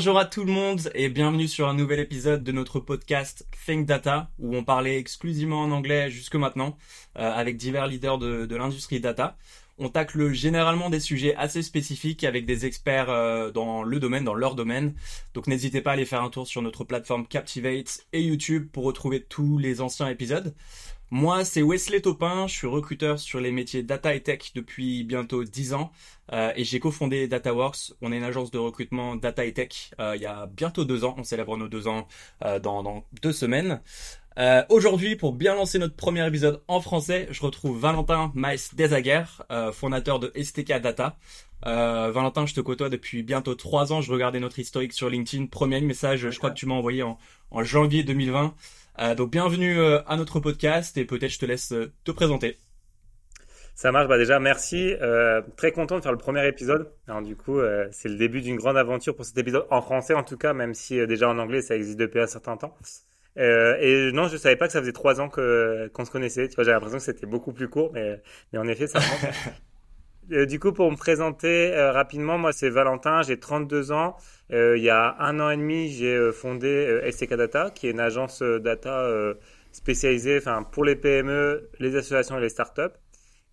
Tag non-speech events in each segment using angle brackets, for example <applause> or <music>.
Bonjour à tout le monde et bienvenue sur un nouvel épisode de notre podcast Think Data où on parlait exclusivement en anglais jusque maintenant euh, avec divers leaders de, l'industrie data. On tacle généralement des sujets assez spécifiques avec des experts euh, dans le domaine, dans leur domaine. Donc n'hésitez pas à aller faire un tour sur notre plateforme Captivate et YouTube pour retrouver tous les anciens épisodes. Moi, c'est Wesley Topin, je suis recruteur sur les métiers data et tech depuis bientôt 10 ans euh, et j'ai cofondé DataWorks. On est une agence de recrutement data et tech euh, il y a bientôt deux ans. On célèbre nos deux ans dans, dans, deux semaines. Euh, Aujourd'hui, pour bien lancer notre premier épisode en français, je retrouve Valentin Maes Desaguer, euh, fondateur de STK Data. Euh, Valentin, je te côtoie depuis bientôt trois ans. Je regardais notre historique sur LinkedIn. Premier message, je crois que tu m'as envoyé en, en, janvier 2020. Euh, donc bienvenue euh, à notre podcast et peut-être je te laisse euh, te présenter. Ça marche. Bah déjà, merci. très content de faire le premier épisode. Alors, du coup, c'est le début d'une grande aventure pour cet épisode en français en tout cas, même si déjà en anglais ça existe depuis un certain temps. Et non, je savais pas que ça faisait trois ans que qu'on se connaissait. Tu vois, j'ai l'impression que c'était beaucoup plus court, mais mais en effet, ça. <laughs> euh, du coup, pour me présenter euh, rapidement, moi c'est Valentin, j'ai 32 ans. Euh, il y a un an et demi, j'ai euh, fondé STK Data, qui est une agence data spécialisée, pour les PME, les associations et les startups.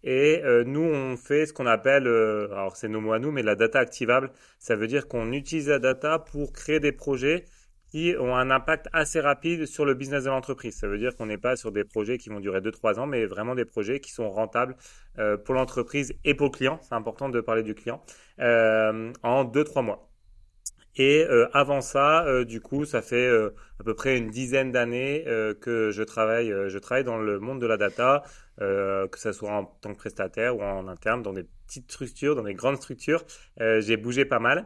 Et nous, on fait ce qu'on appelle, alors c'est nos mots à nous, mais la data activable. Ça veut dire qu'on utilise la data pour créer des projets qui ont un impact assez rapide sur le business de l'entreprise. Ça veut dire qu'on n'est pas sur des projets qui vont durer 2-3 ans, mais vraiment des projets qui sont rentables euh, pour l'entreprise et pour le client. C'est important de parler du client euh, en 2-3 mois. Et euh, avant ça, euh, du coup, ça fait euh, à peu près une dizaine d'années euh, que je travaille, je travaille dans le monde de la data, que ce soit en tant que prestataire ou en interne, dans des petites structures, dans des grandes structures. J'ai bougé pas mal.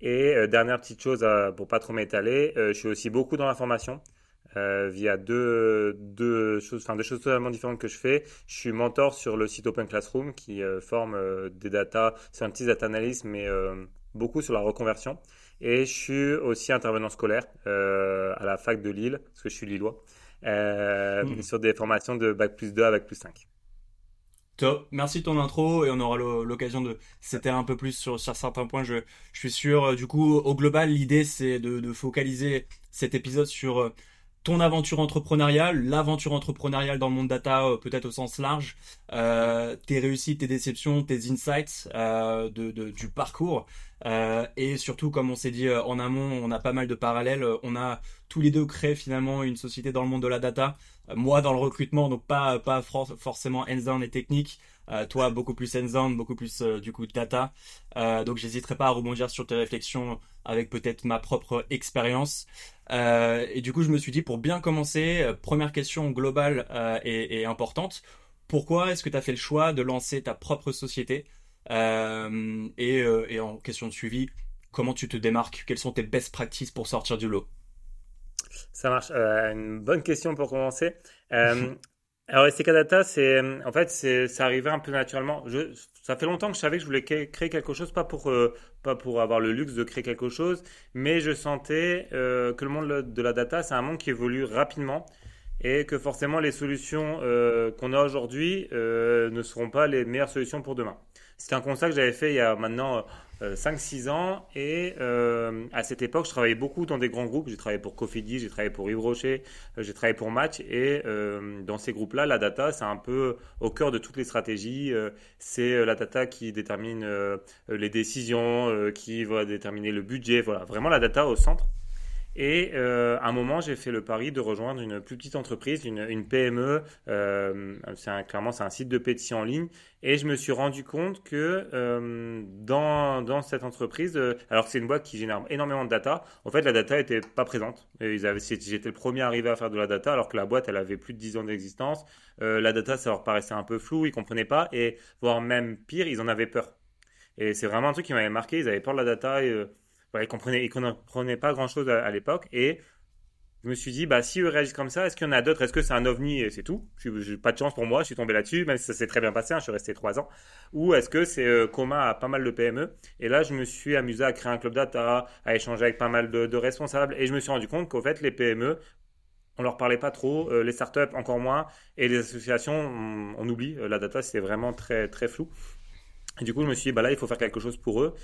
Et euh, dernière petite chose euh, pour pas trop m'étaler, euh, je suis aussi beaucoup dans la formation. Euh, via deux, deux choses, enfin deux choses totalement différentes que je fais. Je suis mentor sur le site Open Classroom qui euh, forme euh, des data, c'est un petit data analyst, mais beaucoup sur la reconversion. Et je suis aussi intervenant scolaire à la fac de Lille, parce que je suis lillois, mmh. sur des formations de bac plus 2 à bac plus 5. Top. Merci de ton intro et on aura l'occasion de s'éteindre un peu plus sur, certains points. Je, suis sûr. Du coup, au global, l'idée c'est de, de, focaliser cet épisode sur euh, ton aventure entrepreneuriale, l'aventure entrepreneuriale dans le monde data, euh, peut-être au sens large, euh, tes réussites, tes déceptions, tes insights euh, de, de, du parcours. Euh, et surtout, comme on s'est dit en amont, on a pas mal de parallèles. On a tous les deux créé finalement une société dans le monde de la data moi dans le recrutement, donc pas pas forcément hands-on et technique. Euh, toi beaucoup plus hands-on, beaucoup plus euh, du coup data. Euh, donc j'hésiterai pas à rebondir sur tes réflexions avec peut-être ma propre expérience. Euh, et du coup je me suis dit pour bien commencer, euh, première question globale et, et, importante. Pourquoi est-ce que tu as fait le choix de lancer ta propre société? Et, et en question de suivi, comment tu te démarques? Quelles sont tes best practices pour sortir du lot? Ça marche. Euh, une bonne question pour commencer. Euh, <laughs> alors, STK Data, c'est, en fait, c'est, ça arrivait un peu naturellement. Je, ça fait longtemps que je savais que je voulais créer quelque chose, pas pour, euh, pas pour avoir le luxe de créer quelque chose, mais je sentais euh, que le monde de la data, c'est un monde qui évolue rapidement et que forcément les solutions euh, qu'on a aujourd'hui euh, ne seront pas les meilleures solutions pour demain. C'est un constat que j'avais fait il y a maintenant euh, 5-6 ans et euh, à cette époque je travaillais beaucoup dans des grands groupes. J'ai travaillé pour Cofidis, j'ai travaillé pour Yves Rocher, j'ai travaillé pour Match et dans ces groupes-là, la data c'est un peu au cœur de toutes les stratégies. c'est la data qui détermine les décisions, qui va déterminer le budget. Voilà, vraiment la data au centre. Et euh, à un moment, j'ai fait le pari de rejoindre une plus petite entreprise, une, PME. Euh, c'est un, clairement, c'est un site de pétition en ligne. Et je me suis rendu compte que euh, dans, dans cette entreprise, euh, alors que c'est une boîte qui génère énormément de data, en fait, la data était pas présente. J'étais le premier arrivé à faire de la data, alors que la boîte, elle avait plus de 10 ans d'existence. Euh, la data, ça leur paraissait un peu flou, ils comprenaient pas. Et voire même pire, ils en avaient peur. Et c'est vraiment un truc qui m'avait marqué. Ils avaient peur de la data euh, voilà, ils comprenaient, ils comprenaient pas grand chose à, l'époque. Et je me suis dit, bah, si eux réagissent comme ça, est-ce qu'il y en a d'autres? Est-ce que c'est un ovni et c'est tout? J'ai pas de chance pour moi, je suis tombé là-dessus, même si ça s'est très bien passé, hein, je suis resté trois ans. Ou est-ce que c'est euh, commun à pas mal de PME Et là, je me suis amusé à créer un club data, à échanger avec pas mal de, responsables, et je me suis rendu compte qu'au fait, les PME, on leur parlait pas trop, euh, les startups encore moins, et les associations, on, on oublie. Euh, la data, c'était vraiment très très flou. Et du coup, je me suis dit, bah là, il faut faire quelque chose pour eux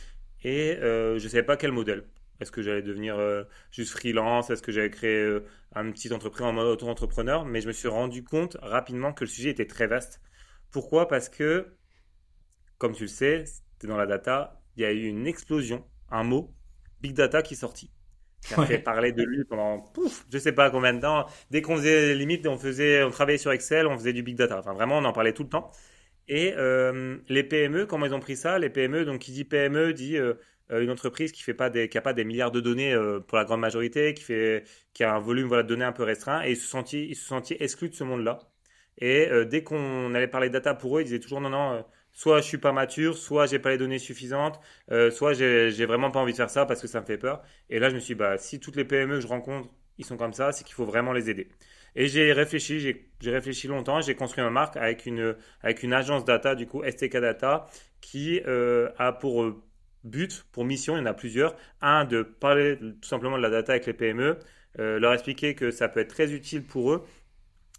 et euh, je ne savais pas quel modèle. Est-ce que j'allais devenir euh, juste freelance? Est-ce que j'allais créer euh, un petit entreprise en mode auto-entrepreneur? Mais je me suis rendu compte rapidement que le sujet était très vaste. Pourquoi? Parce que, comme tu le sais, c'était dans la data, il y a eu une explosion, un mot, big data qui est sorti. Qui a fait parler de lui pendant, pouf, je sais pas combien de temps. Dès qu'on faisait limite, on faisait, on travaillait sur Excel, on faisait du big data. Enfin, vraiment, on en parlait tout le temps. Et euh, les PME, comment ils ont pris ça? Les PME, donc qui dit PME dit euh, une entreprise qui fait pas des, qui a pas des milliards de données euh, pour la grande majorité, qui fait, qui a un volume voilà de données un peu restreint, et ils se sentaient, ils se sentaient exclus de ce monde-là. Et euh, dès qu'on allait parler data pour eux, ils disaient toujours non non, soit je suis pas mature, soit j'ai pas les données suffisantes, soit j'ai vraiment pas envie de faire ça parce que ça me fait peur. Et là je me suis dit, bah si toutes les PME que je rencontre ils sont comme ça, c'est qu'il faut vraiment les aider. Et j'ai réfléchi, j'ai réfléchi longtemps, j'ai construit ma marque avec une, avec une agence data, du coup STK Data, qui a pour but, pour mission, il y en a plusieurs. Un, de parler tout simplement de la data avec les PME, euh, leur expliquer que ça peut être très utile pour eux.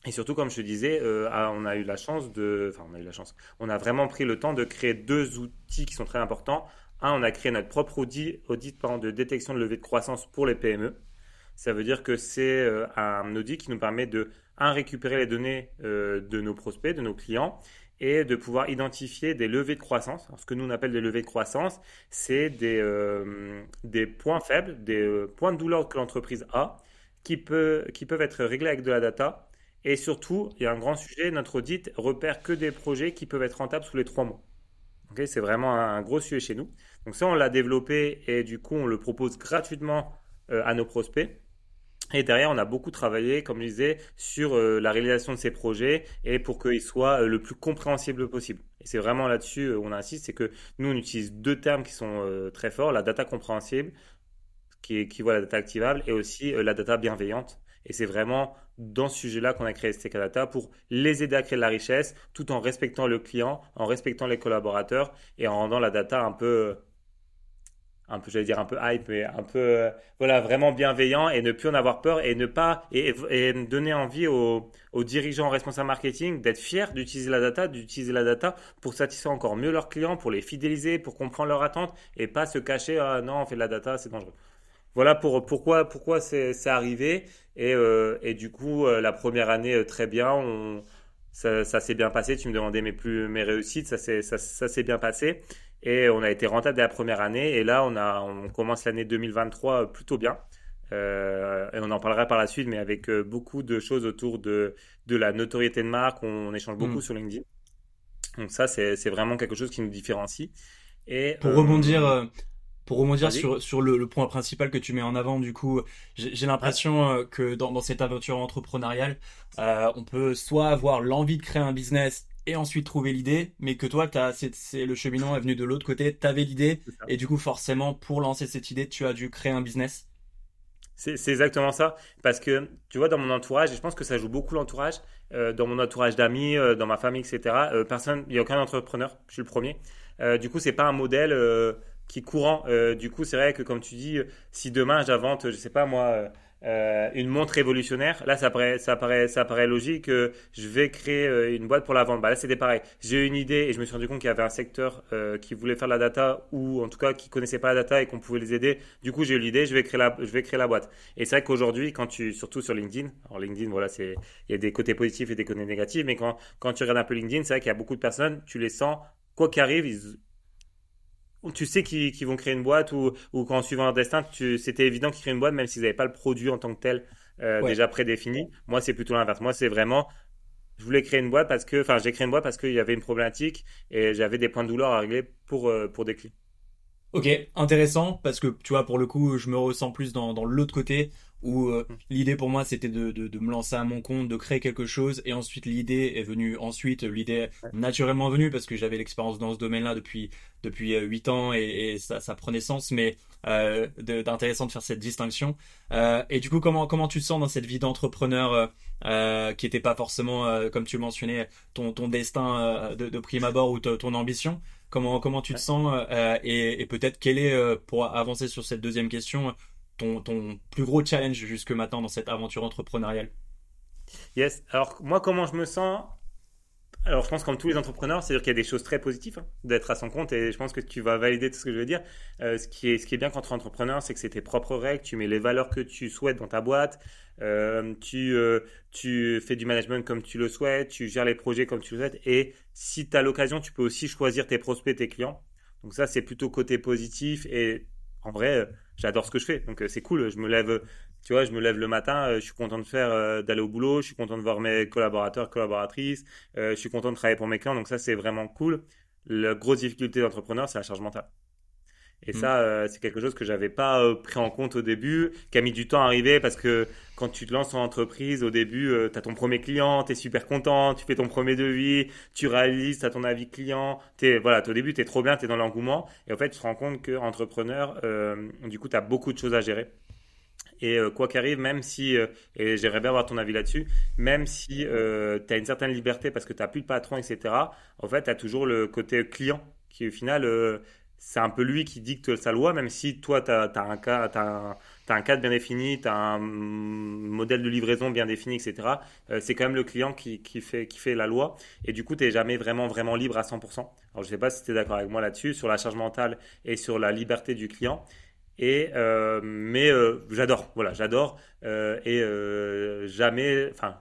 Et surtout, comme je te disais, euh, ah, on a eu la chance de, enfin, on a eu la chance. On a vraiment pris le temps de créer deux outils qui sont très importants. Un, on a créé notre propre audit, audit de détection de levée de croissance pour les PME. Ça veut dire que c'est euh, un audit qui nous permet de, un, récupérer les données de nos prospects, de nos clients, et de pouvoir identifier des levées de croissance. ce que nous on appelle des levées de croissance, c'est des, euh, des points faibles, des euh, points de douleur que l'entreprise a, qui, peuvent être réglés avec de la data. Et surtout, il y a un grand sujet, notre audit repère que des projets qui peuvent être rentables sous les trois mois. c'est vraiment un, gros sujet chez nous. Donc ça, on l'a développé et du coup, on le propose gratuitement euh, à nos prospects. Et derrière, on a beaucoup travaillé, comme je disais, sur euh, la réalisation de ces projets et pour qu'ils soient euh, le plus compréhensibles possible. Et c'est vraiment là-dessus où euh, on insiste, c'est que nous, on utilise deux termes qui sont très forts, la data compréhensible, qui équivaut à la data activable, et aussi la data bienveillante. Et c'est vraiment dans ce sujet-là qu'on a créé STK Data pour les aider à créer de la richesse, tout en respectant le client, en respectant les collaborateurs et en rendant la data un peu un peu, j'allais dire un peu hype, mais un peu, euh, voilà, vraiment bienveillant et ne plus en avoir peur et ne pas, et, donner envie aux, dirigeants responsables marketing d'être fiers d'utiliser la data, d'utiliser la data pour satisfaire encore mieux leurs clients, pour les fidéliser, pour comprendre leurs attentes et pas se cacher, ah non, on fait de la data, c'est dangereux. Voilà pour, pourquoi, pourquoi c'est arrivé. Et, euh, et du coup, euh, la première année, très bien, on, ça, s'est bien passé. Tu me demandais mes plus mes réussites, ça s'est bien passé. Et on a été rentable dès la première année. Et là, on, a, on commence l'année 2023 plutôt bien. Euh, et on en parlera par la suite, mais avec euh, beaucoup de choses autour de, de la notoriété de marque. On, échange beaucoup mm. sur LinkedIn. Donc ça, c'est vraiment quelque chose qui nous différencie. Et, pour rebondir, euh, pour rebondir sur, sur le, point principal que tu mets en avant, du coup, j'ai l'impression que dans, dans, cette aventure entrepreneuriale, on peut soit avoir l'envie de créer un business et ensuite trouver l'idée, mais que toi, c'est le cheminement est venu de l'autre côté, tu avais l'idée, et du coup, forcément, pour lancer cette idée, tu as dû créer un business. C'est exactement ça, parce que tu vois, dans mon entourage, et je pense que ça joue beaucoup l'entourage, euh, dans mon entourage d'amis, euh, dans ma famille, etc., euh, personne, il n'y a aucun entrepreneur, je suis le premier. du coup, c'est pas un modèle qui est courant. du coup, c'est vrai que comme tu dis, si demain j'invente, je sais pas moi, euh, une montre révolutionnaire, là ça paraît, ça paraît, ça paraît logique. que je vais créer euh, une boîte pour la vendre. Bah, là c'était pareil. J'ai eu une idée et je me suis rendu compte qu'il y avait un secteur euh, qui voulait faire la data ou en tout cas qui connaissait pas la data et qu'on pouvait les aider. Du coup j'ai eu l'idée, je vais créer la, je vais créer la boîte. Et c'est vrai qu'aujourd'hui quand tu, surtout sur LinkedIn, LinkedIn voilà c'est, il y a des côtés positifs et des côtés négatifs, mais quand quand tu regardes un peu LinkedIn, c'est vrai qu'il y a beaucoup de personnes, tu les sens quoi qu'arrive, ils tu sais qu'ils vont créer une boîte ou, ou qu'en suivant leur destin, c'était évident qu'ils créent une boîte même s'ils n'avaient pas le produit en tant que tel euh, déjà prédéfini. Moi, c'est plutôt l'inverse. Moi, c'est vraiment, je voulais créer une boîte parce que, enfin, j'ai créé une boîte parce qu'il y avait une problématique et j'avais des points de douleur à régler pour, euh, pour des clients. Ok, intéressant parce que tu vois, pour le coup, je me ressens plus dans, dans l'autre côté où euh, mm. l'idée pour moi c'était de, de, de, me lancer à mon compte, de créer quelque chose et ensuite l'idée est venue ensuite, l'idée naturellement venue parce que j'avais l'expérience dans ce domaine-là depuis depuis euh, huit ans et, et, ça, ça prenait sens mais euh, d'intéressant de, faire cette distinction. Euh, et du coup comment comment tu te sens dans cette vie d'entrepreneur euh, qui était pas forcément comme tu mentionnais ton ton destin de, de prime abord ou ton ambition? Comment comment tu te sens et, et peut-être quel est pour avancer sur cette deuxième question ton, plus gros challenge jusque maintenant dans cette aventure entrepreneuriale Yes. Alors, moi, comment je me sens? Alors, je pense comme tous les entrepreneurs, c'est-à-dire qu'il y a des choses très positives hein, d'être à son compte et je pense que tu vas valider tout ce que je veux dire. Euh, ce, qui est, ce qui est bien quand tu es entrepreneur, c'est que c'est tes propres règles, tu mets les valeurs que tu souhaites dans ta boîte, euh, tu, euh, tu fais du management comme tu le souhaites, tu gères les projets comme tu le souhaites et si tu as l'occasion, tu peux aussi choisir tes prospects, tes clients. Donc ça, c'est plutôt côté positif et en vrai, j'adore ce que je fais. Donc c'est cool, je me lève tu vois, je me lève le matin, euh, je suis content de faire, euh, d'aller au boulot, je suis content de voir mes collaborateurs, collaboratrices, euh, je suis content de travailler pour mes clients. Donc ça, c'est vraiment cool. La grosse difficulté d'entrepreneur, c'est la charge mentale. Et mm. ça, c'est quelque chose que j'avais pas pris en compte au début, qui a mis du temps à arriver parce que quand tu te lances en entreprise, au début, tu as ton premier client, tu es super content, tu fais ton premier devis, tu réalises, tu as ton avis client. Es, voilà, au début, tu es trop bien, tu es dans l'engouement. Et en fait, tu te rends compte qu'entrepreneur, du coup, tu as beaucoup de choses à gérer. Et euh, quoi qu'arrive, même si, euh, et j'aimerais bien avoir ton avis là-dessus, même si euh, tu as une certaine liberté parce que tu n'as plus de patron, etc., en fait, tu as toujours le côté client qui, au final, c'est un peu lui qui dicte sa loi, même si toi, tu as, un as cadre bien défini, tu as un modèle de livraison bien défini, etc. c'est quand même le client qui, fait, la loi. Et du coup, tu n'es jamais vraiment, vraiment libre à 100%. Alors, je ne sais pas si tu es d'accord avec moi là-dessus, sur la charge mentale et sur la liberté du client. Et euh, mais euh, j'adore, voilà, j'adore euh, et jamais, enfin,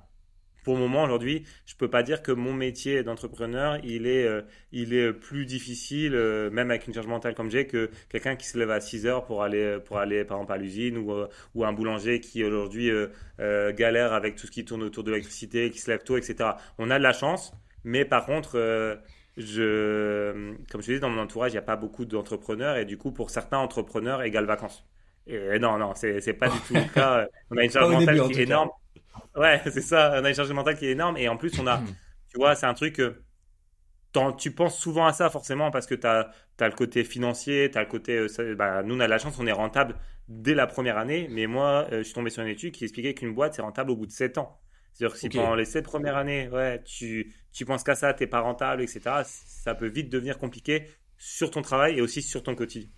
pour le moment aujourd'hui, je peux pas dire que mon métier d'entrepreneur il est il est plus difficile, même avec une charge mentale comme j'ai, que quelqu'un qui se lève à 6 heures pour aller pour aller par exemple à l'usine ou ou un boulanger qui aujourd'hui galère avec tout ce qui tourne autour de l'électricité, qui se lève tôt, etc. On a de la chance, mais par contre je, comme je te dis, dans mon entourage, il n'y a pas beaucoup d'entrepreneurs et du coup, pour certains entrepreneurs, égale vacances. Et non, non, c'est pas du tout le <laughs> cas. On a une charge mentale qui est énorme. Ouais, <laughs> c'est ça. On a une charge mentale qui est énorme et en plus, on a, tu vois, c'est un truc que tu penses souvent à ça forcément parce que tu as, as, le côté financier, tu as le côté. Euh, bah, nous, on a de la chance, on est rentable dès la première année. Mais moi, euh, je suis tombé sur une étude qui expliquait qu'une boîte, c'est rentable au bout de 7 ans. C'est-à-dire que si pendant les 7 premières années, ouais, tu, tu penses qu'à ça, t'es pas rentable, etc., ça peut vite devenir compliqué sur ton travail et aussi sur ton quotidien.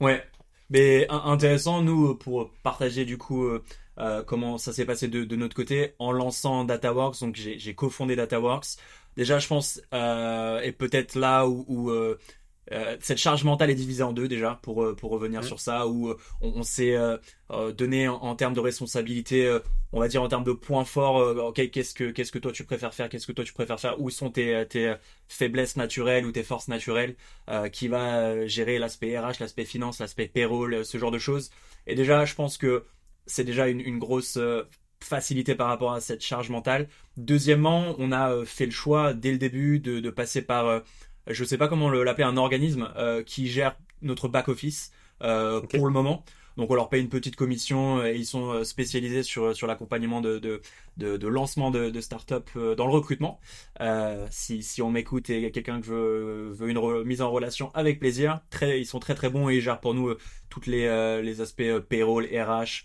Ouais, mais intéressant, nous, pour partager du coup euh, comment ça s'est passé de, notre côté en lançant DataWorks. Donc j'ai cofondé DataWorks. Déjà, je pense, euh, et peut-être là où, euh, cette charge mentale est divisée en deux déjà pour pour revenir sur ça où on, s'est donné en, termes de responsabilité on va dire en termes de points forts ok qu'est-ce que qu'est-ce que toi tu préfères faire qu'est-ce que toi tu préfères faire où sont tes tes faiblesses naturelles ou tes forces naturelles qui va gérer l'aspect RH l'aspect finance l'aspect payroll ce genre de choses et déjà je pense que c'est déjà une, une grosse facilité par rapport à cette charge mentale deuxièmement on a fait le choix dès le début de, de passer par je sais pas comment l'appeler, un organisme euh, qui gère notre back office euh, pour le moment. Donc on leur paye une petite commission et ils sont euh, spécialisés sur sur l'accompagnement de, de, de, de lancement de, de start-up dans le recrutement. Euh, si, si on m'écoute et quelqu'un que veut, veut une mise en relation avec plaisir, très, ils sont très très bons et ils gèrent pour nous toutes les, les aspects payroll, RH,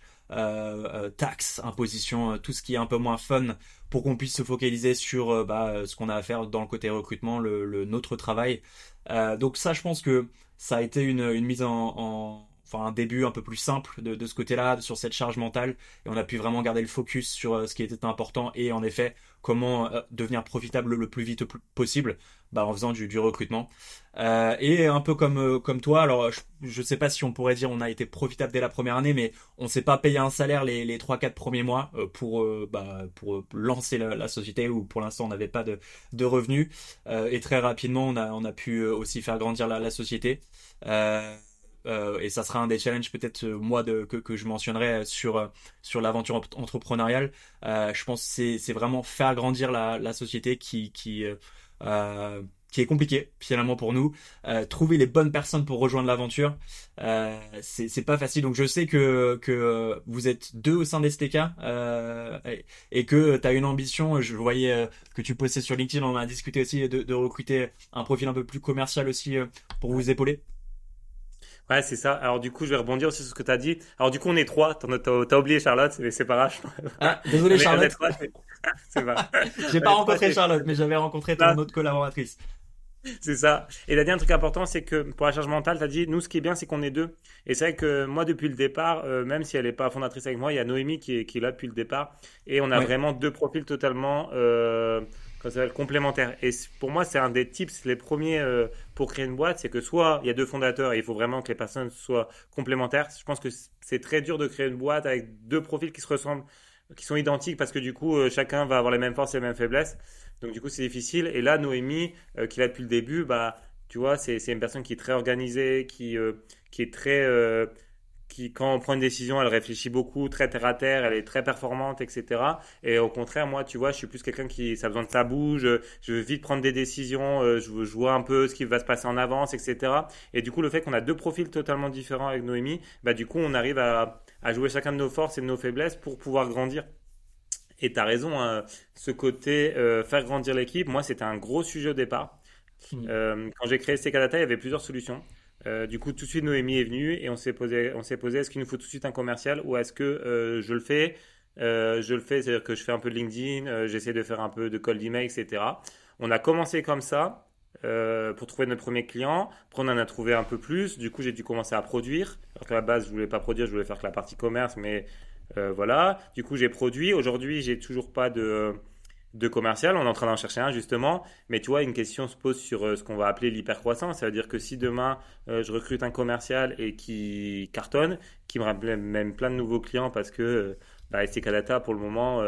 taxes, imposition, tout ce qui est un peu moins fun pour qu'on puisse se focaliser sur euh, bah, ce qu'on a à faire dans le côté recrutement, le, notre travail. Euh, donc ça, je pense que ça a été une, une mise en, en, enfin un début un peu plus simple de, de ce côté-là, sur cette charge mentale, et on a pu vraiment garder le focus sur euh, ce qui était important et en effet comment euh, devenir profitable le plus vite possible bah, en faisant du, du recrutement. Euh, et un peu comme euh, comme toi, alors je, ne sais pas si on pourrait dire on a été profitable dès la première année, mais on s'est pas payé un salaire les les trois quatre premiers mois pour bah, pour lancer la, société ou pour l'instant on n'avait pas de de revenus et très rapidement on a on a pu aussi faire grandir la, la société. Euh, euh, et ça sera un des challenges peut-être euh, moi de, que, que je mentionnerai sur euh, sur l'aventure entrepreneuriale. je pense c'est c'est vraiment faire grandir la, la société qui qui qui est compliqué finalement pour nous. trouver les bonnes personnes pour rejoindre l'aventure, euh, c'est pas facile. Donc je sais que que vous êtes deux au sein d'STK euh, et, et, que tu as une ambition. Je voyais que tu postais sur LinkedIn, on a discuté aussi de, de recruter un profil un peu plus commercial aussi pour vous épauler. Ouais, c'est ça. Alors du coup, je vais rebondir aussi sur ce que tu as dit. Alors du coup, on est trois. T'as as, oublié Charlotte, mais c'est pas grave. Ah, désolé Charlotte. <laughs> c'est pas. J'ai pas rencontré Charlotte, mais j'avais rencontré ton autre collaboratrice. C'est ça. Et la dernière truc important, c'est que pour la charge mentale, tu as dit, nous, ce qui est bien, c'est qu'on est deux. Et c'est vrai que moi, depuis le départ, euh, même si elle n'est pas fondatrice avec moi, il y a Noémie qui est, qui est là depuis le départ. Et on a vraiment deux profils totalement euh, ça s'appelle complémentaire. Et pour moi, c'est un des tips, les premiers euh, pour créer une boîte, c'est que soit il y a deux fondateurs et il faut vraiment que les personnes soient complémentaires. Je pense que c'est très dur de créer une boîte avec deux profils qui se ressemblent, qui sont identiques parce que du coup, euh, chacun va avoir les mêmes forces et les mêmes faiblesses. Donc du coup, c'est difficile. Et là, Noémie, euh, qui l'a depuis le début, bah, tu vois, c'est une personne qui est très organisée, qui, qui est très qui, quand on prend une décision, elle réfléchit beaucoup, très terre à terre, elle est très performante, etc. Et au contraire, moi, tu vois, je suis plus quelqu'un qui, ça a besoin de ça bouge, je veux vite prendre des décisions, euh, je veux jouer un peu ce qui va se passer en avance, etc. Et du coup, le fait qu'on a deux profils totalement différents avec Noémie, bah, du coup, on arrive à, à jouer chacun de nos forces et de nos faiblesses pour pouvoir grandir. Et tu as raison, hein, ce côté euh, faire grandir l'équipe, moi, c'était un gros sujet au départ. Mmh. Euh, quand j'ai créé CK Data, il y avait plusieurs solutions. Euh, du coup, tout de suite, Noémie est venue et on s'est posé, on s'est posé, est-ce qu'il nous faut tout de suite un commercial ou est-ce que euh, je le fais? Euh, Je le fais, c'est-à-dire que je fais un peu de LinkedIn, j'essaie de faire un peu de cold email, etc. On a commencé comme ça pour trouver notre premier client. Après, on en a trouvé un peu plus. Du coup, j'ai dû commencer à produire. Alors qu'à la base, je voulais pas produire, je voulais faire que la partie commerce, mais voilà. Du coup, j'ai produit. Aujourd'hui, j'ai toujours pas de de commercial. On est en train d'en chercher un justement. Mais tu vois, une question se pose sur euh, ce qu'on va appeler l'hypercroissance. Ça veut dire que si demain euh, je recrute un commercial et qui cartonne, qui me rappelle même plein de nouveaux clients parce que euh, bah, STK Data pour le moment,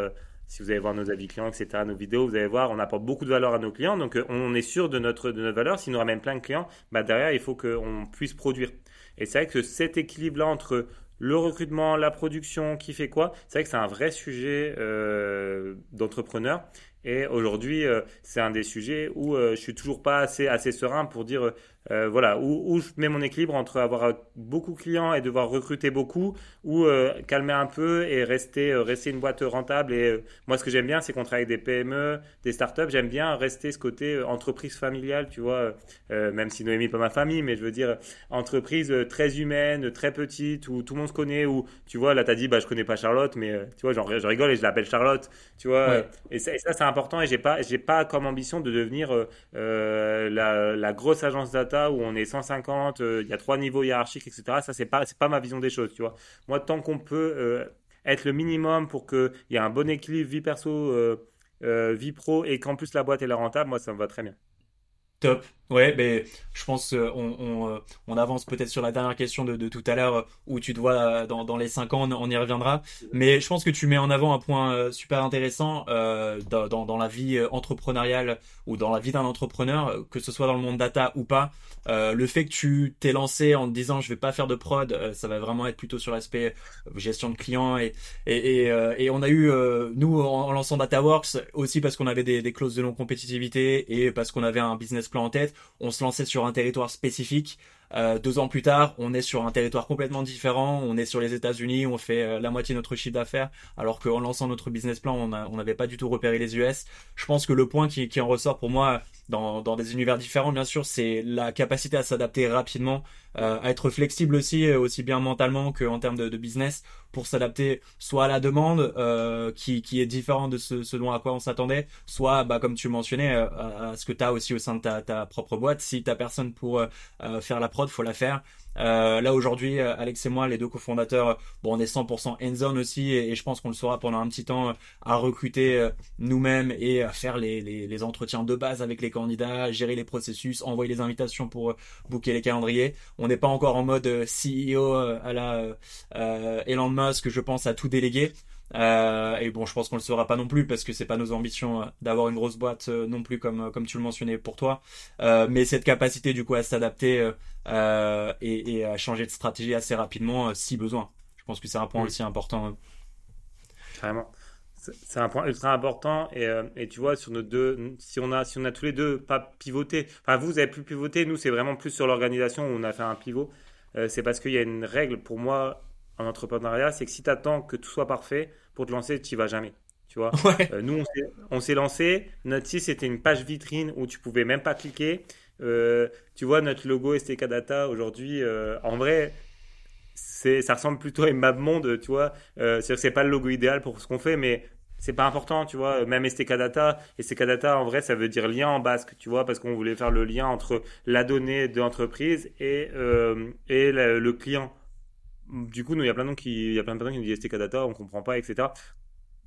si vous allez voir nos avis clients, etc., nos vidéos, vous allez voir, on apporte beaucoup de valeur à nos clients. Donc on est sûr de notre, de notre valeur. S'il nous ramène plein de clients, bah, derrière, il faut qu'on puisse produire. Et c'est vrai que cet équilibre-là entre le recrutement, la production, qui fait quoi. C'est vrai que c'est un vrai sujet euh, d'entrepreneur. Et aujourd'hui, euh, c'est un des sujets où euh, je suis toujours pas assez, assez serein pour dire euh, voilà, où, je mets mon équilibre entre avoir beaucoup de clients et devoir recruter beaucoup, ou euh, calmer un peu et rester, euh, rester une boîte rentable. Et moi, ce que j'aime bien, c'est qu'on travaille avec des PME, des startups. J'aime bien rester ce côté entreprise familiale, tu vois, même si Noémie n'est pas ma famille, mais je veux dire très très humaine, très petite, où tout le monde se connaît, où tu vois, là, tu as dit, bah, je connais pas Charlotte, mais tu vois, je rigole et je l'appelle Charlotte, tu vois. Et ça, c'est important et j'ai pas, j'ai pas comme ambition de devenir la, la grosse agence data où on est 150, euh, il y a trois niveaux hiérarchiques, etc. Ça, c'est pas, c'est pas ma vision des choses, tu vois. Moi, tant qu'on peut euh, être le minimum pour qu'il y ait un bon équilibre vie perso, euh, vie pro, et qu'en plus la boîte est la rentable, moi, ça me va très bien. Top. Ouais, mais je pense qu'on on, on, avance peut-être sur la dernière question de, de tout à l'heure où tu te vois dans, dans les 5 ans, on y reviendra. Mais je pense que tu mets en avant un point super intéressant euh, dans, dans, la vie entrepreneuriale ou dans la vie d'un entrepreneur, que ce soit dans le monde data ou pas. Euh, le fait que tu t'es lancé en te disant je vais pas faire de prod, euh, ça va vraiment être plutôt sur l'aspect gestion de clients et et, et, et on a eu nous en, lançant DataWorks aussi parce qu'on avait des, des clauses de non compétitivité et parce qu'on avait un business plan en tête on se lançait sur un territoire spécifique. Euh, deux ans plus tard, on est sur un territoire complètement différent. On est sur les États-Unis, on fait euh, la moitié de notre chiffre d'affaires, alors qu'en lançant notre business plan, on n'avait pas du tout repéré les US. Je pense que le point qui, qui en ressort pour moi, dans, dans des univers différents, bien sûr, c'est la capacité à s'adapter rapidement, euh, à être flexible aussi, euh, aussi bien mentalement qu'en termes de, de, business, pour s'adapter soit à la demande euh, qui, qui est différente de ce, dont à quoi on s'attendait, soit, bah, comme tu mentionnais, euh, à, ce que tu as aussi au sein de ta, ta propre boîte. Si tu personne pour euh, faire la prod, faut la faire. Euh, là aujourd'hui, euh, Alex et moi, les deux cofondateurs, bon, on est 100% hands-on aussi, et, je pense qu'on le saura pendant un petit temps à recruter nous-mêmes et à faire les, entretiens de base avec les candidats, gérer les processus, envoyer les invitations pour booker les calendriers. On n'est pas encore en mode CEO à la Elon Musk, je pense, à tout déléguer. Euh, et bon, je pense qu'on le saura pas non plus parce que c'est pas nos ambitions euh, d'avoir une grosse boîte euh, non plus comme comme tu le mentionnais pour toi. mais cette capacité du coup à s'adapter et, et, à changer de stratégie assez rapidement si besoin. Je pense que c'est un point aussi important. Carrément. C'est un point ultra important et, et, tu vois sur nos deux si on a si on a tous les deux pas pivoté enfin vous, vous avez plus pivoté nous c'est vraiment plus sur l'organisation où on a fait un pivot c'est parce qu'il y a une règle pour moi en entrepreneuriat c'est que si tu attends que tout soit parfait pour te lancer, tu vas jamais. Tu vois <laughs> euh, nous, on s'est lancé. Notre site, c'était une page vitrine où tu pouvais même pas cliquer. Euh, tu vois, notre logo STK Data aujourd'hui, euh, en vrai, ça ressemble plutôt à une map monde, tu vois. c'est que c'est pas le logo idéal pour ce qu'on fait, mais c'est pas important, tu vois. Même STK Data, STK Data, en vrai, ça veut dire lien en basque, tu vois, parce qu'on voulait faire le lien entre la donnée de l'entreprise et, et le client du coup, il y a plein de qui, il y a plein de personnes qui nous disent STK Data, on comprend pas, etc.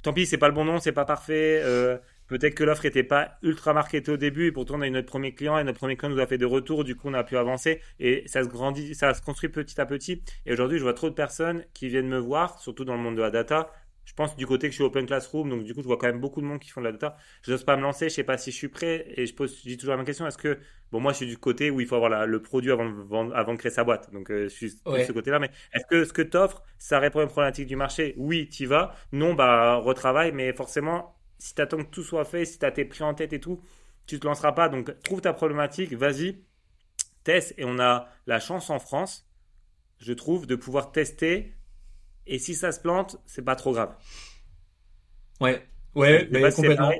Tant pis, c'est pas le bon nom, c'est pas parfait. Euh, Peut-être que l'offre n'était pas ultra marketée au début et pourtant on a eu notre premier client et notre premier client nous a fait des retours, du coup on a pu avancer et ça se grandit, ça se construit petit à petit. Et aujourd'hui, je vois trop de personnes qui viennent me voir, surtout dans le monde de la data. Je pense du côté que je suis open classroom, donc du coup je vois quand même beaucoup de monde qui font de la data. Je n'ose pas me lancer, je sais pas si je suis prêt et je pose, je dis toujours la même question. Est-ce que bon moi je suis du côté où il faut avoir le produit avant de, avant de créer sa boîte, donc euh, je suis de ce côté-là. Mais est-ce que ce que tu offres, ça répond à une problématique du marché? Oui, tu vas. Non, bah retravaille, mais forcément si tu attends que tout soit fait, si tu as tes prix en tête et tout, tu te lanceras pas. Donc, trouve ta problématique, vas-y, teste. Et on a la chance en France, je trouve, de pouvoir tester. Et si ça se plante, c'est pas trop grave. Ouais, ouais, mais complètement.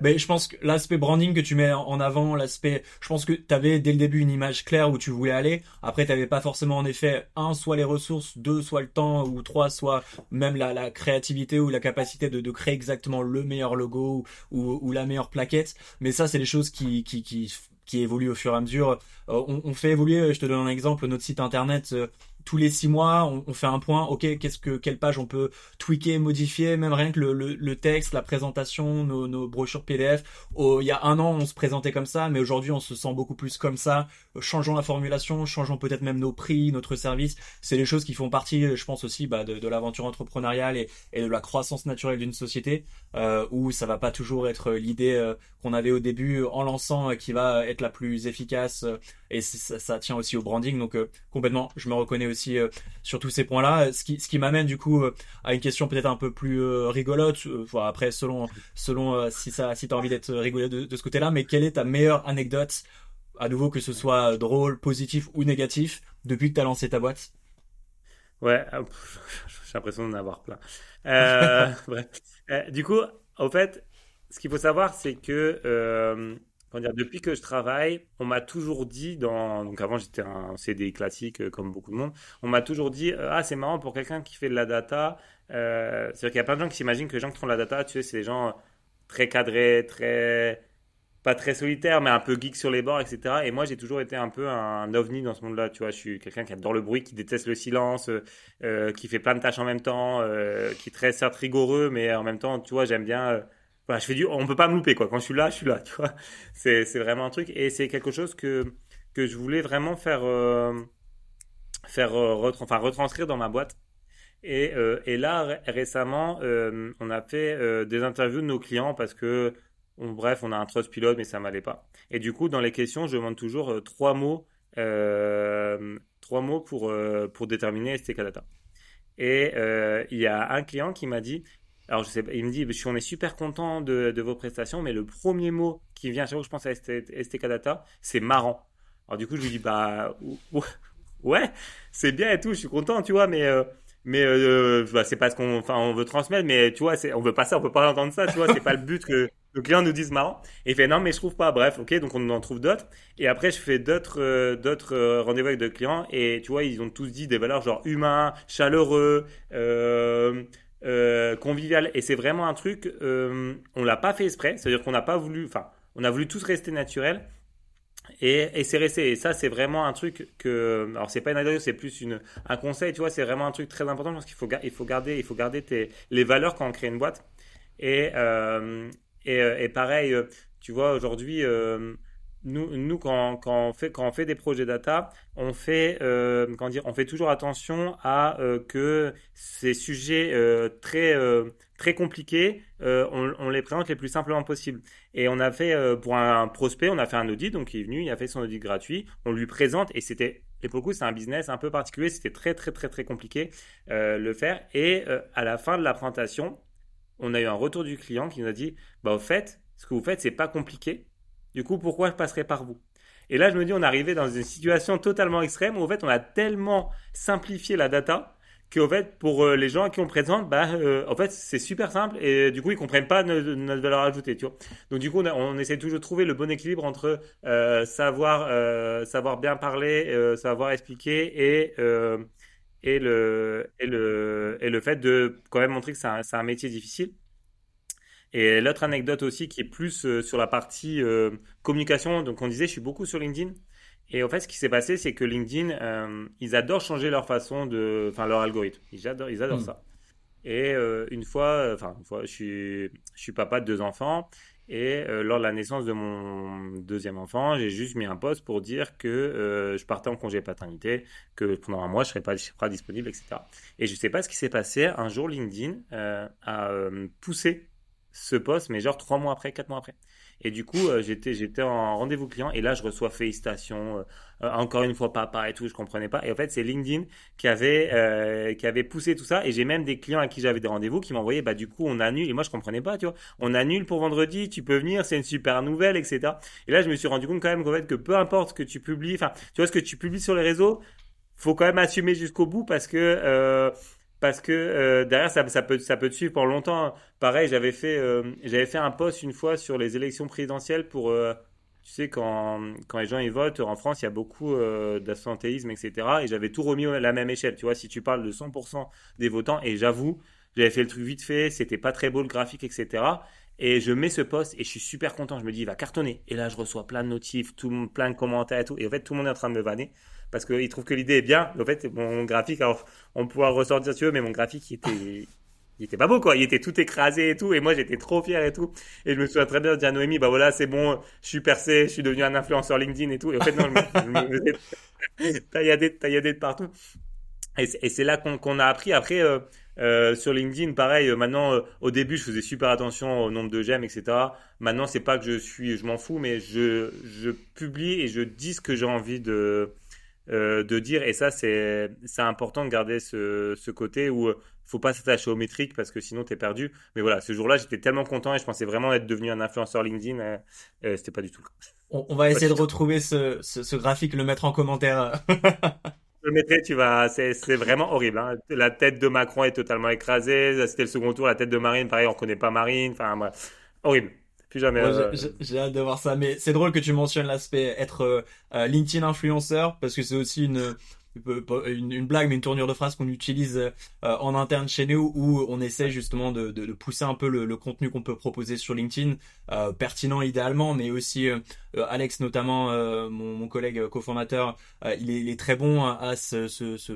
Mais je pense que l'aspect branding que tu mets en avant, l'aspect, je pense que tu avais dès le début une image claire où tu voulais aller. Après, tu pas forcément en effet un, soit les ressources, deux, soit le temps, ou trois, soit même la, la créativité ou la capacité de, de, créer exactement le meilleur logo ou, ou la meilleure plaquette. Mais ça, c'est les choses qui, qui, qui au fur et à mesure. Euh, on, on, fait évoluer, je te donne un exemple, notre site internet euh, tous les six mois, on, fait un point. Ok, qu'est-ce que quelle page on peut tweaker, modifier, même rien que le, le, texte, la présentation, nos, nos brochures PDF. il y a un an, on se présentait comme ça, mais aujourd'hui, on se sent beaucoup plus comme ça. Changeons la formulation, changeons peut-être même nos prix, notre service. C'est les choses qui font partie, je pense aussi, bah, de, de l'aventure entrepreneuriale et, et, de la croissance naturelle d'une société, euh, où ça va pas toujours être l'idée euh, qu'on avait au début en lançant euh, qui va être la plus efficace. Et ça, ça, tient aussi au branding. Donc complètement, je me reconnais aussi euh, sur tous ces points-là. Ce qui, ce qui m'amène du coup euh, à une question peut-être un peu plus euh, rigolote. Voilà, après, selon, selon si ça, si t'as envie d'être rigolo de, ce côté-là, mais quelle est ta meilleure anecdote, à nouveau que ce soit drôle, positif ou négatif, depuis que tu as lancé ta boîte? Ouais, <laughs> j'ai l'impression d'en avoir plein. Euh, <laughs> bref. du coup, au fait, ce qu'il faut savoir, c'est que depuis que je travaille, on m'a toujours dit, donc avant j'étais un CDI classique euh, comme beaucoup de monde, on m'a toujours dit, euh, ah c'est marrant pour quelqu'un qui fait de la data, euh, c'est-à-dire qu'il y a plein de gens qui s'imaginent que les gens qui font de la data, tu sais, c'est des gens très cadrés, très pas très solitaires, mais un peu geek sur les bords, etc. Et moi, j'ai toujours été un peu un ovni dans ce monde-là. Tu vois, je suis quelqu'un qui adore le bruit, qui déteste le silence, qui fait plein de tâches en même temps, qui est très certes rigoureux, mais en même temps, tu vois, j'aime bien je fais du, on peut pas me louper quoi. Quand je suis là, je suis là, tu vois. C'est, vraiment un truc et c'est quelque chose que que je voulais vraiment faire euh, faire euh, retranscrire dans ma boîte. Et, euh, là récemment, on a fait des interviews de nos clients parce que bref, on a un trust pilote mais ça m'allait pas. Et du coup, dans les questions, je demande toujours trois mots trois mots pour pour déterminer STK Data. Et il y a un client qui m'a dit alors, je sais il me dit, on est super content de, vos prestations, mais le premier mot qui vient chaque fois que je pense à STK Data, c'est marrant. Alors, du coup, je lui dis, bah, <laughs> ouais, c'est bien et tout, je suis content, tu vois, mais, euh, mais euh, bah, c'est pas ce qu'on enfin, on veut transmettre, mais tu vois, on veut pas ça, on peut pas entendre ça, tu vois, c'est pas le but que le client nous dise marrant. Il fait, non, mais je trouve pas. Bref, ok, donc on en trouve d'autres. Et après, je fais d'autres euh, d'autres rendez-vous avec d'autres clients, et tu vois, ils ont tous dit des valeurs genre humain, chaleureux, euh, euh, convivial. Et c'est vraiment un truc, euh, on l'a pas fait exprès, c'est-à-dire qu'on n'a pas voulu, enfin, on a voulu tous rester naturel. Et, et c'est resté. Et ça, c'est vraiment un truc que, alors c'est pas une anecdote, c'est plus une, un conseil, tu vois, c'est vraiment un truc très important. parce qu'il faut, il faut garder, il faut garder tes, les valeurs quand on crée une boîte. Et, euh, et, et, pareil, tu vois, aujourd'hui, nous, quand, on fait, des projets data, on fait, euh, comment dire, on fait toujours attention à euh, que ces sujets euh, très, très compliqués, on, on, les présente les plus simplement possible. Et on a fait, pour un prospect, on a fait un audit, donc il est venu, il a fait son audit gratuit, on lui présente, et c'était, et pour le coup, c'est un business un peu particulier, c'était très, très, très, très compliqué le faire. Et à la fin de la présentation, on a eu un retour du client qui nous a dit, bah, au fait, ce que vous faites, c'est pas compliqué du coup, pourquoi je passerai par vous? Et là, je me dis, on est arrivé dans une situation totalement extrême où, en fait, on a tellement simplifié la data qu'en fait, pour euh, les gens à qui on présente, bah, euh, en fait, c'est super simple et du coup, ils comprennent pas notre, valeur ajoutée, tu vois. Donc, du coup, on, essaie toujours de trouver le bon équilibre entre euh, savoir, savoir bien parler, savoir expliquer et et le et le et le fait de quand même montrer que c'est un métier difficile. Et l'autre anecdote aussi qui est plus euh, sur la partie euh, communication, donc on disait je suis beaucoup sur LinkedIn. Et en fait, ce qui s'est passé, c'est que LinkedIn, euh, ils adorent changer leur façon de, enfin leur algorithme. Ils adorent, ils adorent hmm. ça. Et une fois, enfin, une fois, je suis, je suis papa de deux enfants. Et lors de la naissance de mon deuxième enfant, j'ai juste mis un post pour dire que je partais en congé paternité, que pendant un mois, je serais pas, pas disponible, etc. Et je sais pas ce qui s'est passé. Un jour, LinkedIn a poussé ce post, mais genre trois mois après, quatre mois après. Et du coup, euh, j'étais j'étais en rendez-vous client et là, je reçois félicitations, euh, euh, encore une fois papa et tout, je comprenais pas. Et en fait, c'est LinkedIn qui avait qui avait poussé tout ça. Et j'ai même des clients à qui j'avais des rendez-vous qui m'envoyaient, bah du coup, on annule. Et moi, je comprenais pas, tu vois. On annule pour vendredi, tu peux venir, c'est une super nouvelle, etc. Et là, je me suis rendu compte quand même qu'en fait, que peu importe ce que tu publies, enfin, tu vois, ce que tu publies sur les réseaux, faut quand même assumer jusqu'au bout parce que parce que euh, derrière ça, peut te suivre pendant longtemps. Pareil, j'avais fait euh, j'avais fait un post une fois sur les élections présidentielles pour euh, tu sais quand les gens y votent en France, il y a beaucoup d'absentéisme etc. Et j'avais tout remis à la même échelle. Tu vois, si tu parles de 100% des votants et j'avoue, j'avais fait le truc vite fait, c'était pas très beau le graphique etc. Et je mets ce post et je suis super content. Je me dis, il va cartonner. Et là, je reçois plein de notifs, plein de commentaires et tout. Et en fait, tout le monde est en train de me vanner parce qu'il trouve que l'idée est bien. En fait, mon graphique, alors, on pourra ressortir si tu veux, mais mon graphique, il était, il était pas beau, quoi. Il était tout écrasé et tout. Et moi, j'étais trop fier et tout. Et je me souviens très bien de dire à Noémie, bah voilà, c'est bon, je suis percé, je suis devenu un influenceur LinkedIn et tout. Et en fait, non, je me, faisais <laughs> tailladé, tailladé de partout. Et c'est là qu'on a appris. Après, euh, euh, sur LinkedIn, pareil. Euh, maintenant, euh, au début, je faisais super attention au nombre de j'aime, etc. Maintenant, c'est pas que je suis, je m'en fous, mais je, je publie et je dis ce que j'ai envie de euh, de dire. Et ça, c'est important de garder ce, ce côté où faut pas s'attacher aux métriques parce que sinon tu es perdu. Mais voilà, ce jour-là, j'étais tellement content et je pensais vraiment être devenu un influenceur LinkedIn. Euh, C'était pas du tout. On, on va essayer de retrouver ce, ce, ce, graphique, le mettre en commentaire. le mettrai, tu vas, c'est, c'est vraiment horrible. Hein. La tête de Macron est totalement écrasée. C'était le second tour. La tête de Marine, pareil, on connaît pas Marine. Enfin, bref. horrible. Plus jamais. Euh, j'ai hâte de voir ça. Mais c'est drôle que tu mentionnes l'aspect être euh, euh, LinkedIn influenceur parce que c'est aussi une une, une, blague mais une tournure de phrase qu'on utilise euh, en interne chez nous où on essaie justement de, de, de pousser un peu le, le contenu qu'on peut proposer sur LinkedIn euh, pertinent idéalement mais aussi euh, Alex notamment mon, mon, collègue cofondateur il est, il, est, très bon à, se, se, se,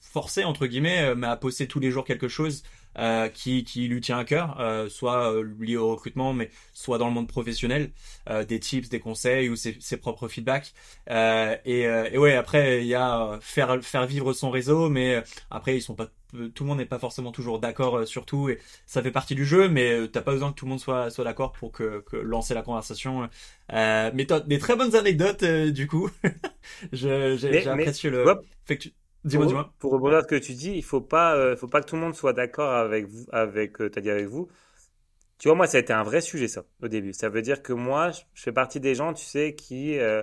forcer entre guillemets mais à poster tous les jours quelque chose euh, qui, qui lui tient à cœur, euh, soit euh, lié au recrutement, mais soit dans le monde professionnel, des tips, des conseils ou ses, ses propres feedbacks. et, et ouais, après il y a faire faire vivre son réseau, mais après ils sont pas tout le monde n'est pas forcément toujours d'accord sur tout et ça fait partie du jeu mais t'as pas besoin que tout le monde soit soit d'accord pour que, que, lancer la conversation euh, mais des très bonnes anecdotes du coup. <laughs> J'ai apprécié le fait que tu Dis-moi, dis-moi. Pour rebondir à ce que tu dis, il faut pas, euh, faut pas que tout le monde soit d'accord avec vous, avec, euh, t'as dit avec vous. Tu vois, moi, ça a été un vrai sujet, ça, au début. Ça veut dire que moi, je, fais partie des gens, tu sais, qui, euh,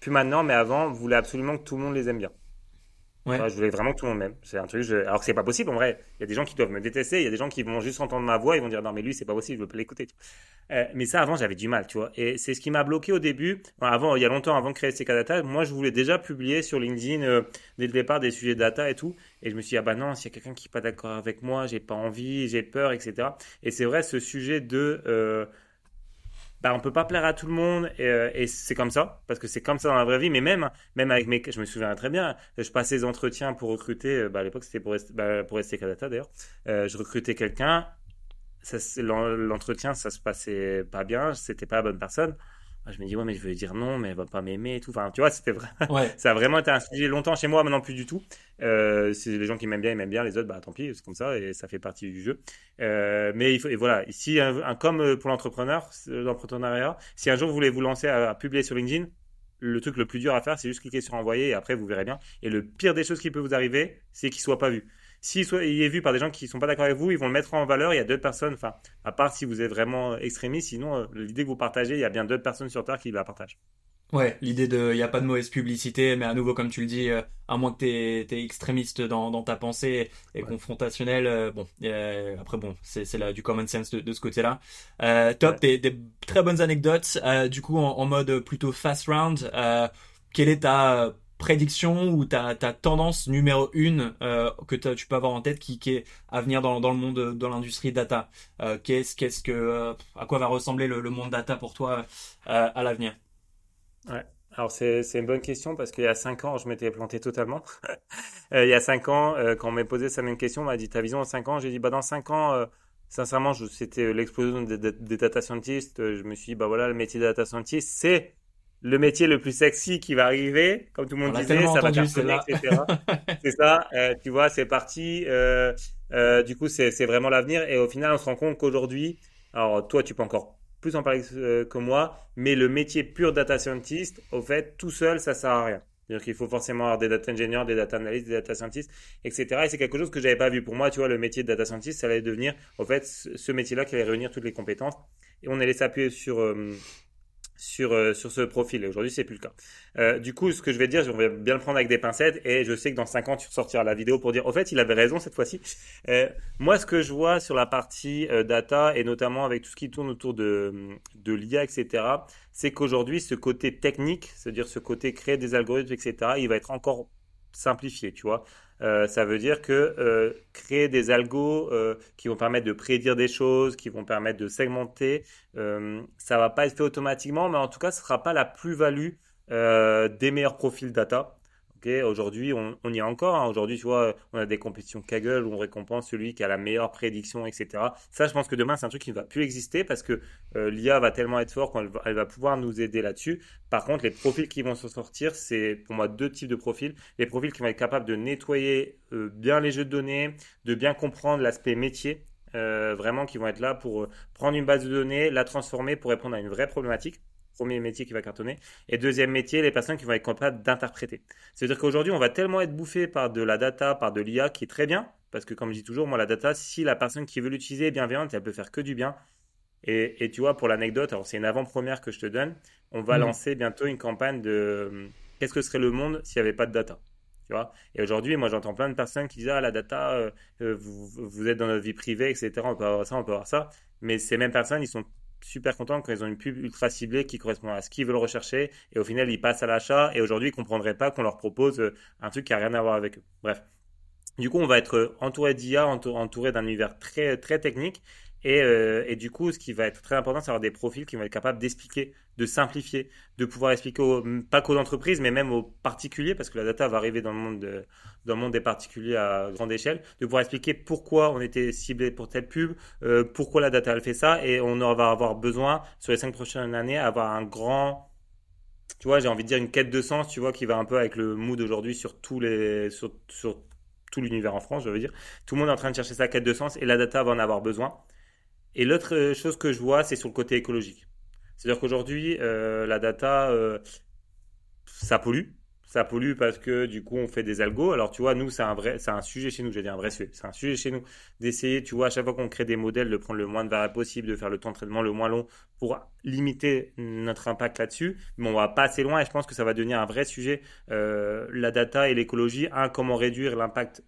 plus maintenant, mais avant, voulaient absolument que tout le monde les aime bien. Je voulais vraiment tout le monde m'aime. C'est un truc, je... alors que c'est pas possible en vrai. Il y a des gens qui doivent me détester, il y a des gens qui vont juste entendre ma voix, ils vont dire non mais lui c'est pas possible, je veux pas l'écouter. Euh, mais ça avant j'avais du mal, tu vois. Et c'est ce qui m'a bloqué au début. avant, il y a longtemps, avant de créer CK Data, moi je voulais déjà publier sur LinkedIn euh, dès le départ des sujets data et tout. Et je me suis dit ah bah non, s'il y a quelqu'un qui est pas d'accord avec moi, j'ai pas envie, j'ai peur, etc. Et c'est vrai ce sujet de euh, bah, on peut pas plaire à tout le monde et, euh, et c'est comme ça parce que c'est comme ça dans la vraie vie mais même même avec mes je me souviens très bien je passais des entretiens pour recruter euh, bah, à l'époque c'était pour bah, pour STK Data d'ailleurs. Euh, je recrutais quelqu'un l'entretien ça se passait pas bien c'était pas la bonne personne je me dis ouais mais je veux dire non mais elle va pas m'aimer et tout. Enfin tu vois c'était vrai <laughs> ouais. ça a vraiment été un sujet longtemps chez moi maintenant plus du tout. Euh, c'est les gens qui m'aiment bien ils m'aiment bien les autres bah tant pis c'est comme ça et ça fait partie du jeu. Euh, mais il faut et voilà ici un, comme euh, pour l'entrepreneur l'entrepreneuriat si un jour vous voulez vous lancer à, publier sur LinkedIn le truc le plus dur à faire c'est juste cliquer sur envoyer et après vous verrez bien. Et le pire des choses qui peut vous arriver c'est qu'il soit pas vu s'il il est vu par des gens qui ne sont pas d'accord avec vous, ils vont le mettre en valeur. Il y a d'autres personnes, enfin, à part si vous êtes vraiment extrémiste, sinon, euh, l'idée que vous partagez, il y a bien d'autres personnes sur Terre qui la partagent. Ouais, l'idée de, il n'y a pas de mauvaise publicité, mais à nouveau, comme tu le dis, euh, à moins que tu es extrémiste dans, dans ta pensée et confrontationnel, euh, bon, après bon, c'est du common sense de, de ce côté-là. top, des, des, très bonnes anecdotes. du coup, en, en, mode plutôt fast round, quelle est ta prédiction ou ta, ta tendance numéro une euh, que tu peux avoir en tête qui, qui est à venir dans, dans le monde de l'industrie data euh, qu'est-ce qu'est-ce que euh, à quoi va ressembler le, monde data pour toi euh, à l'avenir? Ouais alors c'est une bonne question parce qu'il y a 5 ans, je m'étais planté totalement. <laughs> il y a 5 ans, quand on m'a posé cette même question, on m'a dit ta vision en 5 ans? J'ai dit bah dans 5 ans, sincèrement, c'était l'explosion des, des, data scientists. Je me suis dit bah voilà, le métier de data scientist, c'est le métier le plus sexy qui va arriver, comme tout le monde disait, ça va cartonner, etc. <laughs> c'est ça, euh, tu vois, c'est parti. Euh, euh, du coup, c'est vraiment l'avenir. Et au final, on se rend compte qu'aujourd'hui, alors toi, tu peux encore plus en parler que moi, mais le métier pur data scientist, au fait, tout seul, ça sert à rien. C'est-à-dire qu'il faut forcément avoir des data engineers, des data analysts, des data scientists, etc. Et c'est quelque chose que j'avais pas vu pour moi. Tu vois, le métier de data scientist, ça allait devenir, au fait, ce métier-là qui allait réunir toutes les compétences. Et on allait s'appuyer sur sur, euh, sur ce profil. Et aujourd'hui, c'est plus le cas. Euh, du coup, ce que je vais dire, je vais bien le prendre avec des pincettes et je sais que dans 5 ans, tu ressortiras la vidéo pour dire, au fait, il avait raison cette fois-ci. Euh, moi, ce que je vois sur la partie data et notamment avec tout ce qui tourne autour de, de l'IA, etc., c'est qu'aujourd'hui, ce côté technique, c'est-à-dire ce côté créer des algorithmes, etc., il va être encore simplifié, tu vois. Euh, ça veut dire que euh, créer des algos euh, qui vont permettre de prédire des choses, qui vont permettre de segmenter, ça va pas être fait automatiquement, mais en tout cas, ce sera pas la plus-value des meilleurs profils data. Aujourd'hui, on, y est encore. Hein. Aujourd'hui, tu vois, on a des compétitions Kaggle où on récompense celui qui a la meilleure prédiction, etc. Ça, je pense que demain, c'est un truc qui ne va plus exister parce que euh, l'IA va tellement être fort qu'elle va, pouvoir nous aider là-dessus. Par contre, les profils qui vont se sortir, c'est pour moi deux types de profils. Les profils qui vont être capables de nettoyer euh, bien les jeux de données, de bien comprendre l'aspect métier. Euh, vraiment qui vont être là pour prendre une base de données, la transformer pour répondre à une vraie problématique premier métier qui va cartonner. Et deuxième métier, les personnes qui vont être capables d'interpréter. C'est-à-dire qu'aujourd'hui, on va tellement être bouffé par de la data, par de l'IA, qui est très bien, parce que comme je dis toujours, moi, la data, si la personne qui veut l'utiliser est bienveillante, elle peut faire que du bien. Et, tu vois, pour l'anecdote, alors c'est une avant-première que je te donne, on va mmh. lancer bientôt une campagne de qu'est-ce que serait le monde s'il n'y avait pas de data. Tu vois? Et aujourd'hui, moi, j'entends plein de personnes qui disent Ah, la data, euh, euh, vous, vous, êtes dans notre vie privée, etc. On peut avoir ça, on peut avoir ça. Mais ces mêmes personnes, ils sont super contents quand ils ont une pub ultra ciblée qui correspond à ce qu'ils veulent rechercher et au final ils passent à l'achat et aujourd'hui ils comprendraient pas qu'on leur propose euh, un truc qui a rien à voir avec eux. Bref. Du coup, on va être entouré d'IA, entouré d'un univers très très technique et, euh, et, du coup, ce qui va être très important, c'est avoir des profils qui vont être capables d'expliquer, de simplifier, de pouvoir expliquer pas qu'aux entreprises, mais même aux particuliers, parce que la data va arriver dans le monde, de, dans le monde des particuliers à grande échelle, de pouvoir expliquer pourquoi on était ciblé pour telle pub, euh, pourquoi la data elle fait ça, et on va avoir besoin sur les cinq prochaines années avoir un grand, tu vois, j'ai envie de dire une quête de sens, tu vois, qui va un peu avec le mood aujourd'hui sur tout l'univers en France, je veux dire. Tout le monde est en train de chercher sa quête de sens et la data va en avoir besoin. Et l'autre euh, chose que je vois, c'est sur le côté écologique. C'est-à-dire qu'aujourd'hui, euh, la data, euh, ça pollue. Ça pollue parce que du coup, on fait des algos. Alors, tu vois, nous, c'est un vrai, c'est un sujet chez nous. J'ai dit un vrai sujet. C'est un sujet chez nous d'essayer, tu vois, à chaque fois qu'on crée des modèles, de prendre le moins de variables possible, de faire le temps de traitement le moins long pour limiter notre impact là-dessus. Mais on va pas assez loin et je pense que ça va devenir un vrai sujet. la data et l'écologie. Un, comment réduire l'impact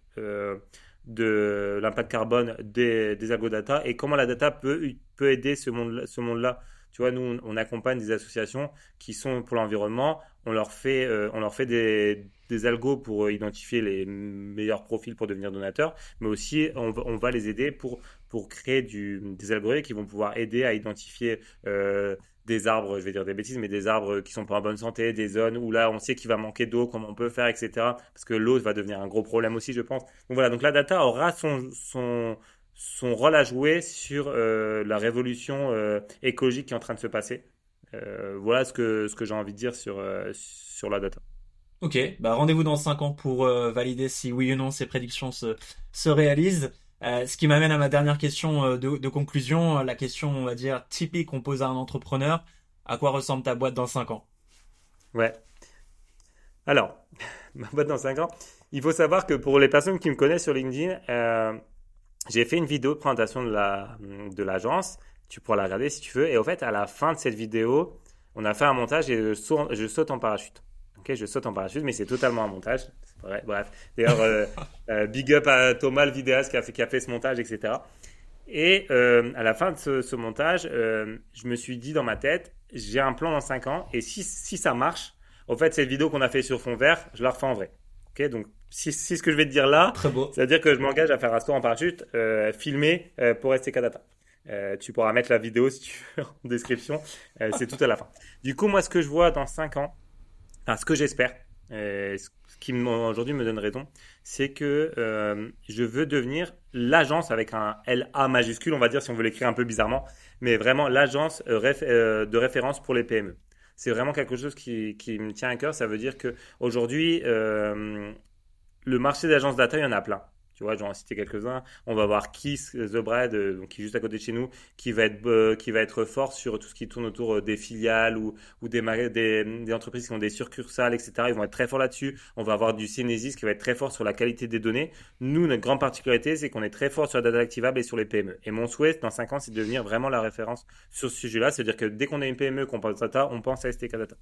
de l'impact carbone des, des data et comment la data peut, peut aider ce monde-là. Ce monde tu vois, nous, on accompagne des associations qui sont pour l'environnement. On leur fait, euh, on leur fait des, des algos pour identifier les meilleurs profils pour devenir donateurs, mais aussi on, on va les aider pour, pour créer des algorithmes qui vont pouvoir aider à identifier euh, des arbres, je vais dire des bêtises, mais des arbres qui sont pas en bonne santé, des zones où là on sait qu'il va manquer d'eau, comment on peut faire, etc. Parce que l'eau va devenir un gros problème aussi, je pense. Donc voilà, donc la data aura son, son, son rôle à jouer sur euh, la révolution euh, écologique qui est en train de se passer. Euh, voilà ce que, ce que j'ai envie de dire sur, sur la data. Ok, bah rendez-vous dans 5 ans pour valider si oui ou non ces prédictions se, se réalisent. Euh, ce qui m'amène à ma dernière question euh, de, conclusion, la question, on va dire, typique qu'on pose à un entrepreneur. À quoi ressemble ta boîte dans 5 ans? Ouais. Alors, <laughs> ma boîte dans 5 ans, il faut savoir que pour les personnes qui me connaissent sur LinkedIn, euh, j'ai fait une vidéo de présentation de la de l'agence. Tu pourras la regarder si tu veux. Et au fait, à la fin de cette vidéo, on a fait un montage et je saute en parachute. Ok, je saute en parachute, mais c'est totalement un montage. Bref. D'ailleurs, euh, <laughs> euh, big up à Thomas, le vidéaste qui a fait, qui a fait ce montage, etc. Et euh, à la fin de ce, montage, je me suis dit dans ma tête, j'ai un plan dans 5 ans, et si, si ça marche, en fait, cette vidéo qu'on a fait sur fond vert, je la refais en vrai. Ok, donc si, si ce que je vais te dire là, c'est-à-dire que je m'engage à faire un saut en parachute filmé pour STK Data. tu pourras mettre la vidéo si tu veux en description. c'est tout à la fin. Du coup, moi, ce que je vois dans 5 ans, enfin, ce que j'espère, ce qui aujourd'hui me donne raison, c'est que euh, je veux devenir l'agence avec un LA majuscule, on va dire si on veut l'écrire un peu bizarrement, mais vraiment l'agence euh, de référence pour les PME. C'est vraiment quelque chose qui, qui, me tient à cœur. Ça veut dire que aujourd'hui, le marché d'agences data, il y en a plein. Tu vois, j'en ai cité quelques-uns. On va voir Kiss The Bread, euh, qui est juste à côté de chez nous, qui va être, euh, qui va être fort sur tout ce qui tourne autour euh, des filiales ou, des, entreprises qui ont des succursales, etc. Ils vont être très forts là-dessus. On va avoir du Synesis qui va être très fort sur la qualité des données. Nous, notre grande particularité, c'est qu'on est très fort sur la data activable et sur les PME. Et mon souhait, dans 5 ans, c'est de devenir vraiment la référence sur ce sujet-là. C'est-à-dire que dès qu'on a une PME, qu'on pense data, on pense à STK Data.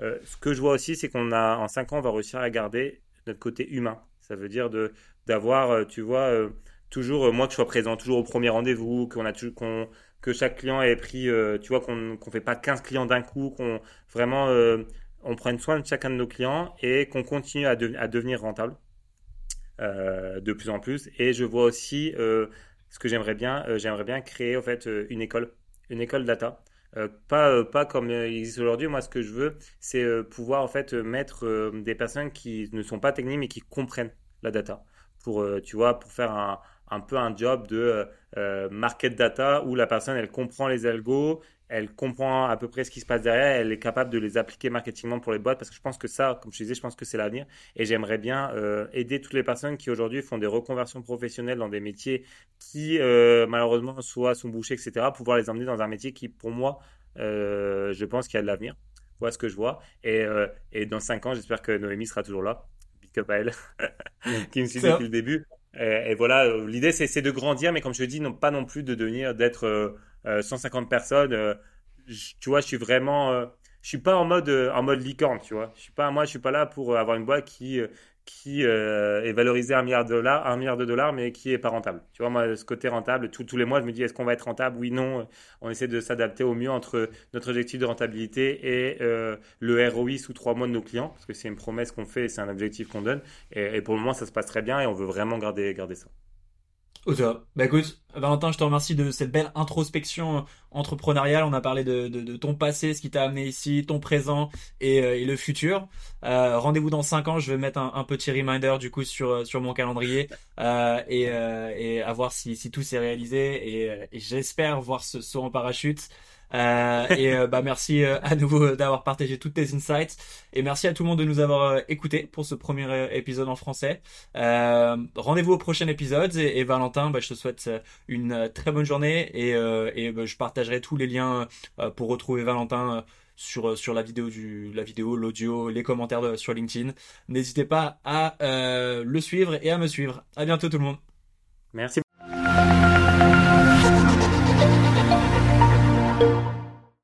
ce que je vois aussi, c'est qu'on a, en 5 ans, on va réussir à garder notre côté humain. Ça veut dire de d'avoir, euh, tu vois, euh, toujours euh, moi que je sois présent, toujours au premier rendez-vous, qu'on a qu'on que chaque client ait pris, tu vois, qu'on ne fait pas 15 clients d'un coup, qu'on vraiment on prenne soin de chacun de nos clients et qu'on continue à, devenir rentable de plus en plus. Et je vois aussi ce que j'aimerais bien, j'aimerais bien créer en fait une école, une école data. Pas, pas comme il existe aujourd'hui. Moi, ce que je veux, c'est pouvoir en fait mettre des personnes qui ne sont pas techniques mais qui comprennent la data pour, euh, tu vois, pour faire un, un peu un job de euh, euh, market data où la personne, elle comprend les algos, elle comprend à peu près ce qui se passe derrière, elle est capable de les appliquer marketingement pour les boîtes parce que je pense que ça, comme je disais, je pense que c'est l'avenir et j'aimerais bien aider toutes les personnes qui aujourd'hui font des reconversions professionnelles dans des métiers qui malheureusement soit sont bouchés, etc., pouvoir les emmener dans un métier qui, pour moi, je pense qu'il y a de l'avenir. Voilà ce que je vois. Et, et dans cinq ans, j'espère que Noémie sera toujours là elle, <laughs> qui me suit depuis le début. Et, voilà, euh, l'idée c'est de grandir, mais comme je dis, non, pas non plus de devenir, d'être 150 euh, euh, personnes. tu vois, je suis vraiment, je suis pas en mode en mode licorne, tu vois. Je suis pas, moi, je suis pas là pour avoir une boîte qui qui euh, est valorisé à un milliard de dollars, un milliard de dollars, mais qui est pas rentable. Tu vois, moi, ce côté rentable, tous les mois, je me dis, est-ce qu'on va être rentable? Oui, non. On essaie de s'adapter au mieux entre notre objectif de rentabilité et euh, le ROI sous trois mois de nos clients, parce que c'est une promesse qu'on fait, c'est un objectif qu'on donne. Et, et, pour le moment, ça se passe très bien et on veut vraiment garder, garder ça. Bah écoute, Valentin, je te remercie de cette belle introspection entrepreneuriale. On a parlé de, de, de ton passé, ce qui t'a amené ici, ton présent et, euh, et le futur. Euh, Rendez-vous dans 5 ans. Je vais mettre un, petit reminder du coup sur, sur mon calendrier euh, et, euh, et à voir si, si tout s'est réalisé. Et, euh, et j'espère voir ce saut en parachute. Euh, et euh, bah merci euh, à nouveau d'avoir partagé toutes tes insights. Et merci à tout le monde de nous avoir écoutés pour ce premier épisode en français. Rendez-vous au prochain épisode. Et, Valentin, bah, je te souhaite une très bonne journée. Et, et bah, je partagerai tous les liens pour retrouver Valentin sur sur la vidéo du la vidéo l'audio les commentaires sur LinkedIn. N'hésitez pas à le suivre et à me suivre. À bientôt tout le monde. Merci